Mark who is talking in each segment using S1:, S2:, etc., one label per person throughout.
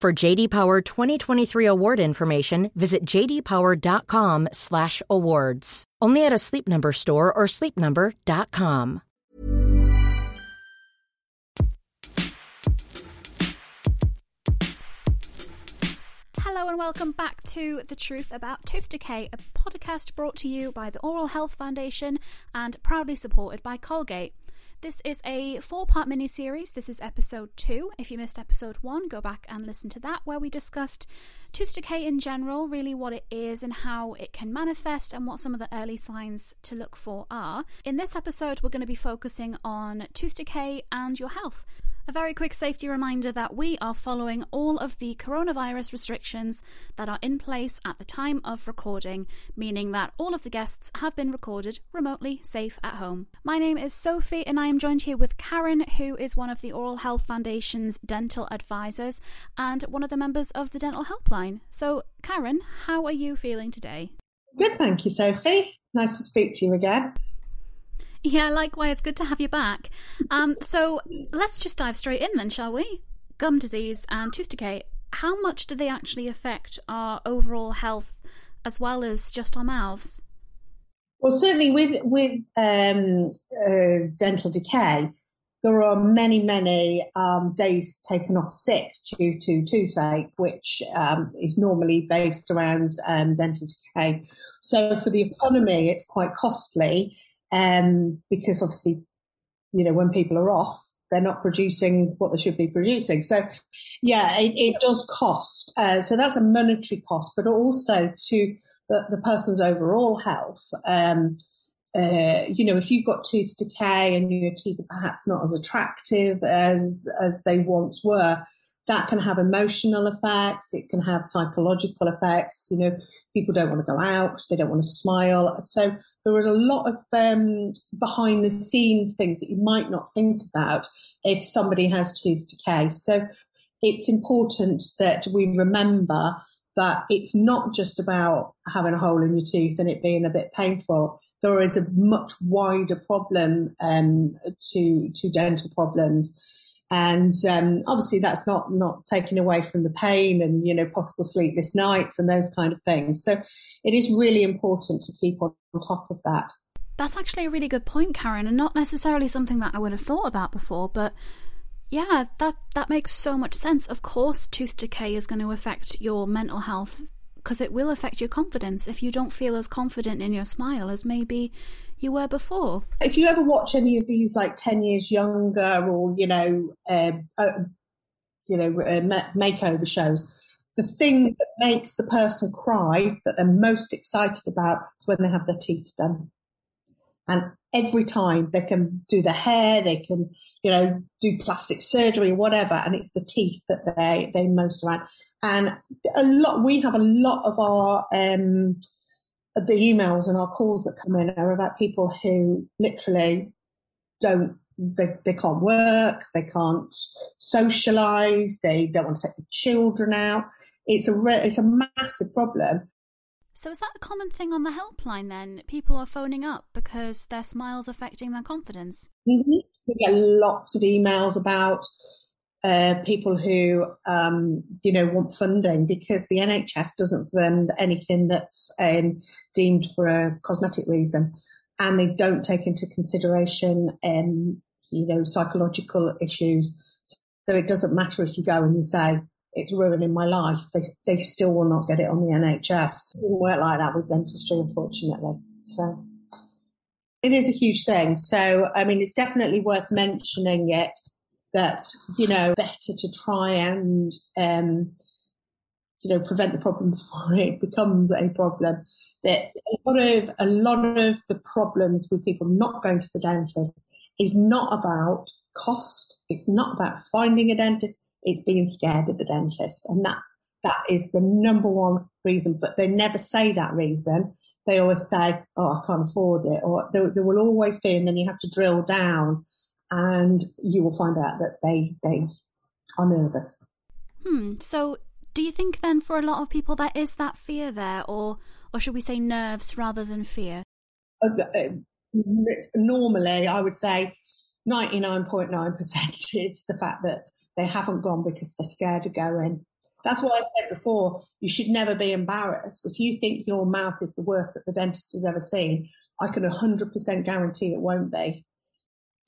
S1: For JD Power 2023 award information, visit jdpower.com/awards. Only at a Sleep Number store or sleepnumber.com.
S2: Hello and welcome back to The Truth About Tooth Decay, a podcast brought to you by the Oral Health Foundation and proudly supported by Colgate. This is a four part mini series. This is episode two. If you missed episode one, go back and listen to that, where we discussed tooth decay in general, really what it is and how it can manifest, and what some of the early signs to look for are. In this episode, we're going to be focusing on tooth decay and your health. A very quick safety reminder that we are following all of the coronavirus restrictions that are in place at the time of recording, meaning that all of the guests have been recorded remotely, safe at home. My name is Sophie, and I am joined here with Karen, who is one of the Oral Health Foundation's dental advisors and one of the members of the Dental Helpline. So, Karen, how are you feeling today?
S3: Good, thank you, Sophie. Nice to speak to you again.
S2: Yeah, likewise. Good to have you back. Um, so let's just dive straight in then, shall we? Gum disease and tooth decay. How much do they actually affect our overall health as well as just our mouths?
S3: Well, certainly with with um, uh, dental decay, there are many, many um, days taken off sick due to toothache, which um, is normally based around um, dental decay. So for the economy, it's quite costly um, because obviously, you know, when people are off, they're not producing what they should be producing. So, yeah, it, it does cost. Uh, so that's a monetary cost, but also to the, the person's overall health. Um, uh, you know, if you've got tooth decay and your teeth are perhaps not as attractive as as they once were, that can have emotional effects. It can have psychological effects. You know, people don't want to go out, they don't want to smile. So there is a lot of um, behind the scenes things that you might not think about if somebody has tooth decay. So it's important that we remember that it's not just about having a hole in your tooth and it being a bit painful. There is a much wider problem um, to to dental problems, and um, obviously that's not not taken away from the pain and you know possible sleepless nights and those kind of things. So it is really important to keep on top of that.
S2: That's actually a really good point, Karen, and not necessarily something that I would have thought about before, but yeah, that that makes so much sense. Of course, tooth decay is going to affect your mental health because it will affect your confidence if you don't feel as confident in your smile as maybe you were before.
S3: If you ever watch any of these like 10 years younger or, you know, uh, uh, you know, uh, makeover shows, the thing that makes the person cry that they're most excited about is when they have their teeth done. And every time they can do the hair, they can, you know, do plastic surgery whatever, and it's the teeth that they they most around. And a lot, we have a lot of our um, the emails and our calls that come in are about people who literally don't they, they can't work, they can't socialize, they don't want to take the children out. It's a re- it's a massive problem.
S2: So is that a common thing on the helpline then? People are phoning up because their smile's affecting their confidence.
S3: Mm-hmm. We get lots of emails about uh, people who, um, you know, want funding because the NHS doesn't fund anything that's um, deemed for a cosmetic reason, and they don't take into consideration, um, you know, psychological issues. So it doesn't matter if you go and you say, it's ruining my life, they, they still will not get it on the NHS. It doesn't work like that with dentistry, unfortunately. So it is a huge thing. So, I mean, it's definitely worth mentioning it that, you know, better to try and, um, you know, prevent the problem before it becomes a problem. That a lot of, a lot of the problems with people not going to the dentist is not about cost. It's not about finding a dentist. It's being scared of the dentist. And that, that is the number one reason, but they never say that reason. They always say, Oh, I can't afford it. Or there, there will always be, and then you have to drill down and you will find out that they, they are nervous.
S2: Hmm. So do you think then for a lot of people there is that fear there or or should we say nerves rather than fear?
S3: Normally, I would say 99.9% it's the fact that they haven't gone because they're scared of going. That's what I said before. You should never be embarrassed. If you think your mouth is the worst that the dentist has ever seen, I can 100% guarantee it won't be.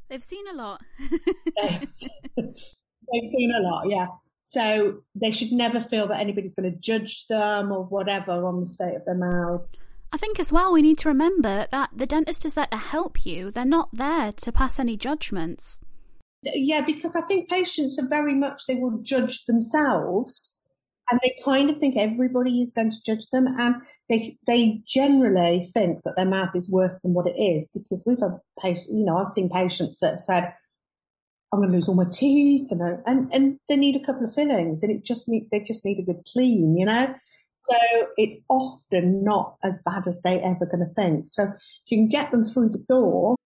S2: They've seen a lot.
S3: They've seen a lot, yeah. So they should never feel that anybody's going to judge them or whatever on the state of their mouths.
S2: I think as well we need to remember that the dentist is there to help you. They're not there to pass any judgments.
S3: Yeah, because I think patients are very much they will judge themselves and they kind of think everybody is going to judge them and they they generally think that their mouth is worse than what it is because we've had patients you know, I've seen patients that have said, I'm going to lose all my teeth and, and, and they need a couple of fillings and it just need, they just need a good clean, you know? So it's often not as bad as they ever going to think. So if you can get them through the door.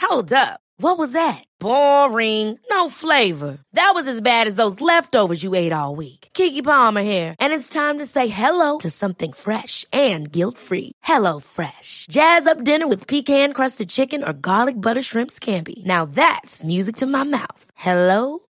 S4: Hold up. What was that? Boring. No flavor. That was as bad as those leftovers you ate all week. Keke Palmer here, and it's time to say hello to something fresh and guilt-free. Hello Fresh. Jazz up dinner with pecan-crusted chicken or garlic butter shrimp scampi. Now that's music to my mouth. Hello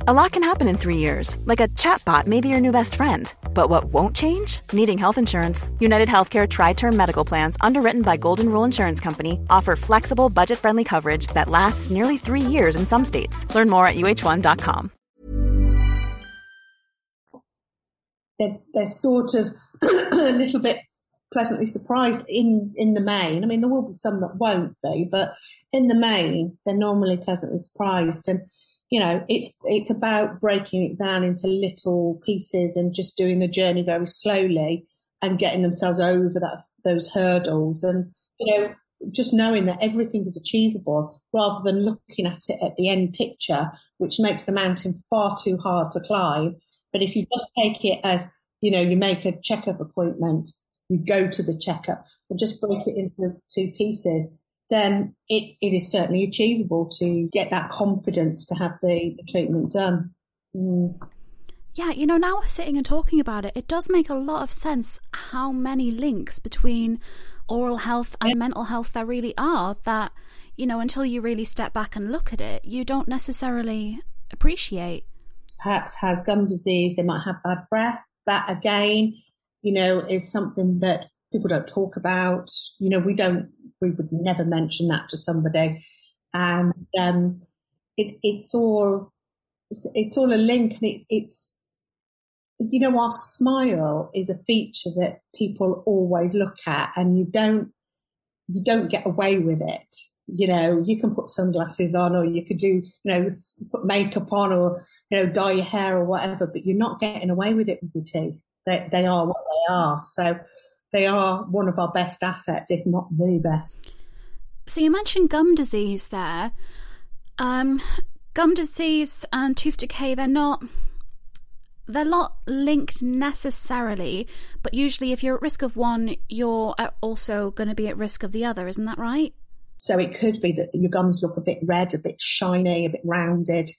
S5: A lot can happen in 3 years. Like a chatbot may be your new best friend. But what won't change? Needing health insurance. United Healthcare tri-term medical plans underwritten by Golden Rule Insurance Company offer flexible, budget-friendly coverage that lasts nearly 3 years in some states. Learn more at uh1.com.
S3: they're, they're sort of a little bit pleasantly surprised in, in the main. I mean, there will be some that won't be, but in the main, they're normally pleasantly surprised. And, you know, it's, it's about breaking it down into little pieces and just doing the journey very slowly and getting themselves over that, those hurdles. And, you know, just knowing that everything is achievable rather than looking at it at the end picture, which makes the mountain far too hard to climb but if you just take it as, you know, you make a checkup appointment, you go to the checkup, and just break it into two pieces, then it, it is certainly achievable to get that confidence to have the, the treatment done. Mm.
S2: Yeah, you know, now we're sitting and talking about it, it does make a lot of sense how many links between oral health and yeah. mental health there really are that, you know, until you really step back and look at it, you don't necessarily appreciate
S3: perhaps has gum disease, they might have bad breath. That again, you know, is something that people don't talk about. You know, we don't we would never mention that to somebody. And um, it, it's all it's, it's all a link, and it's it's you know our smile is a feature that people always look at, and you don't you don't get away with it. You know, you can put sunglasses on, or you could do, you know, put makeup on, or you know, dye your hair or whatever. But you're not getting away with it with your teeth. They they are what they are. So they are one of our best assets, if not the best.
S2: So you mentioned gum disease there. Um, gum disease and tooth decay, they're not they're not linked necessarily, but usually if you're at risk of one, you're also going to be at risk of the other, isn't that right?
S3: So it could be that your gums look a bit red, a bit shiny, a bit rounded,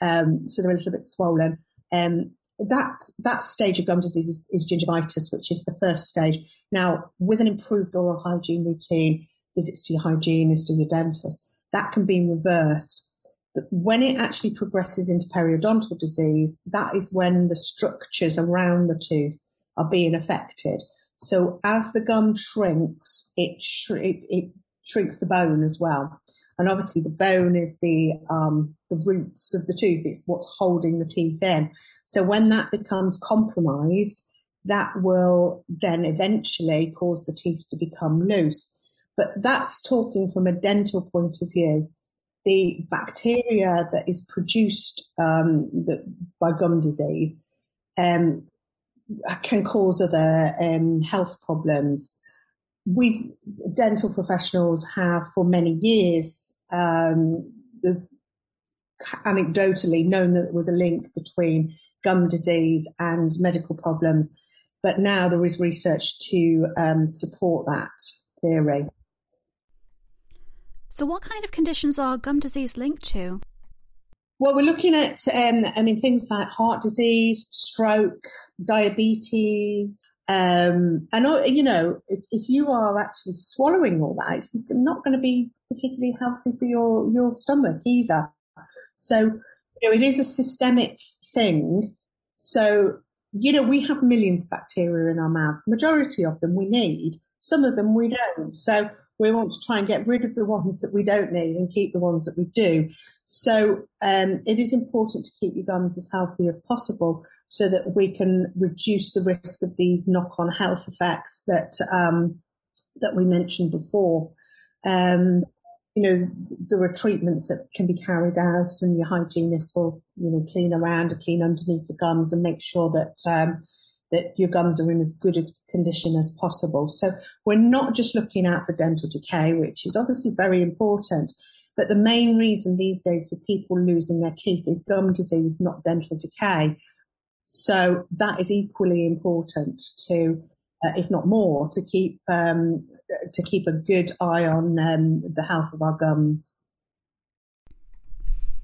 S3: um, so they're a little bit swollen. Um, that that stage of gum disease is, is, gingivitis, which is the first stage. Now, with an improved oral hygiene routine, visits to your hygienist or your dentist, that can be reversed. But when it actually progresses into periodontal disease, that is when the structures around the tooth are being affected. So as the gum shrinks, it, sh- it, it shrinks the bone as well. And obviously, the bone is the um, the roots of the tooth. It's what's holding the teeth in. So when that becomes compromised, that will then eventually cause the teeth to become loose. But that's talking from a dental point of view. The bacteria that is produced um, by gum disease um, can cause other um, health problems. We dental professionals have for many years um, the, anecdotally known that there was a link between gum disease and medical problems. But now there is research to um, support that theory.
S2: So, what kind of conditions are gum disease linked to?
S3: Well, we're looking at, um, I mean, things like heart disease, stroke, diabetes, um, and you know, if you are actually swallowing all that, it's not going to be particularly healthy for your your stomach either. So, you know, it is a systemic thing. So, you know, we have millions of bacteria in our mouth. Majority of them we need. Some of them we don't. So we want to try and get rid of the ones that we don't need and keep the ones that we do. So um, it is important to keep your gums as healthy as possible so that we can reduce the risk of these knock-on health effects that um, that we mentioned before. Um, you know, there are treatments that can be carried out, and your hygienist will, you know, clean around or clean underneath the gums and make sure that um, that your gums are in as good a condition as possible. So we're not just looking out for dental decay, which is obviously very important, but the main reason these days for people losing their teeth is gum disease, not dental decay. So that is equally important to, uh, if not more, to keep um, to keep a good eye on um, the health of our gums.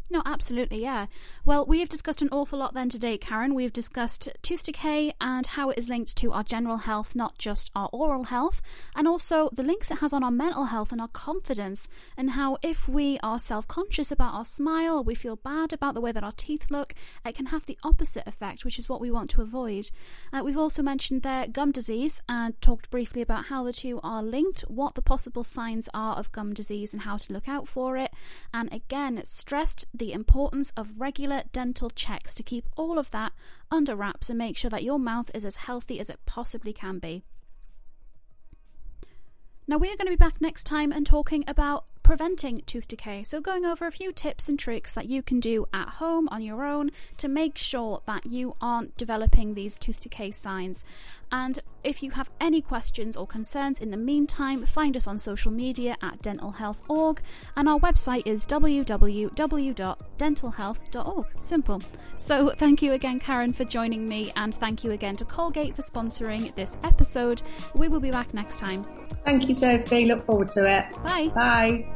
S2: No, absolutely, yeah. Well, we have discussed an awful lot then today, Karen. We have discussed tooth decay and how it is linked to our general health, not just our oral health, and also the links it has on our mental health and our confidence, and how if we are self conscious about our smile, we feel bad about the way that our teeth look, it can have the opposite effect, which is what we want to avoid. Uh, we've also mentioned there gum disease and talked briefly about how the two are linked, what the possible signs are of gum disease, and how to look out for it, and again, stressed the importance of regular dental checks to keep all of that under wraps and make sure that your mouth is as healthy as it possibly can be. Now, we are going to be back next time and talking about preventing tooth decay. So, going over a few tips and tricks that you can do at home on your own to make sure that you aren't developing these tooth decay signs. And if you have any questions or concerns in the meantime, find us on social media at dentalhealth.org and our website is www.dentalhealth.org. Simple. So, thank you again, Karen, for joining me, and thank you again to Colgate for sponsoring this episode. We will be back next time.
S3: Thank you, Sophie. Look forward to it.
S2: Bye.
S3: Bye.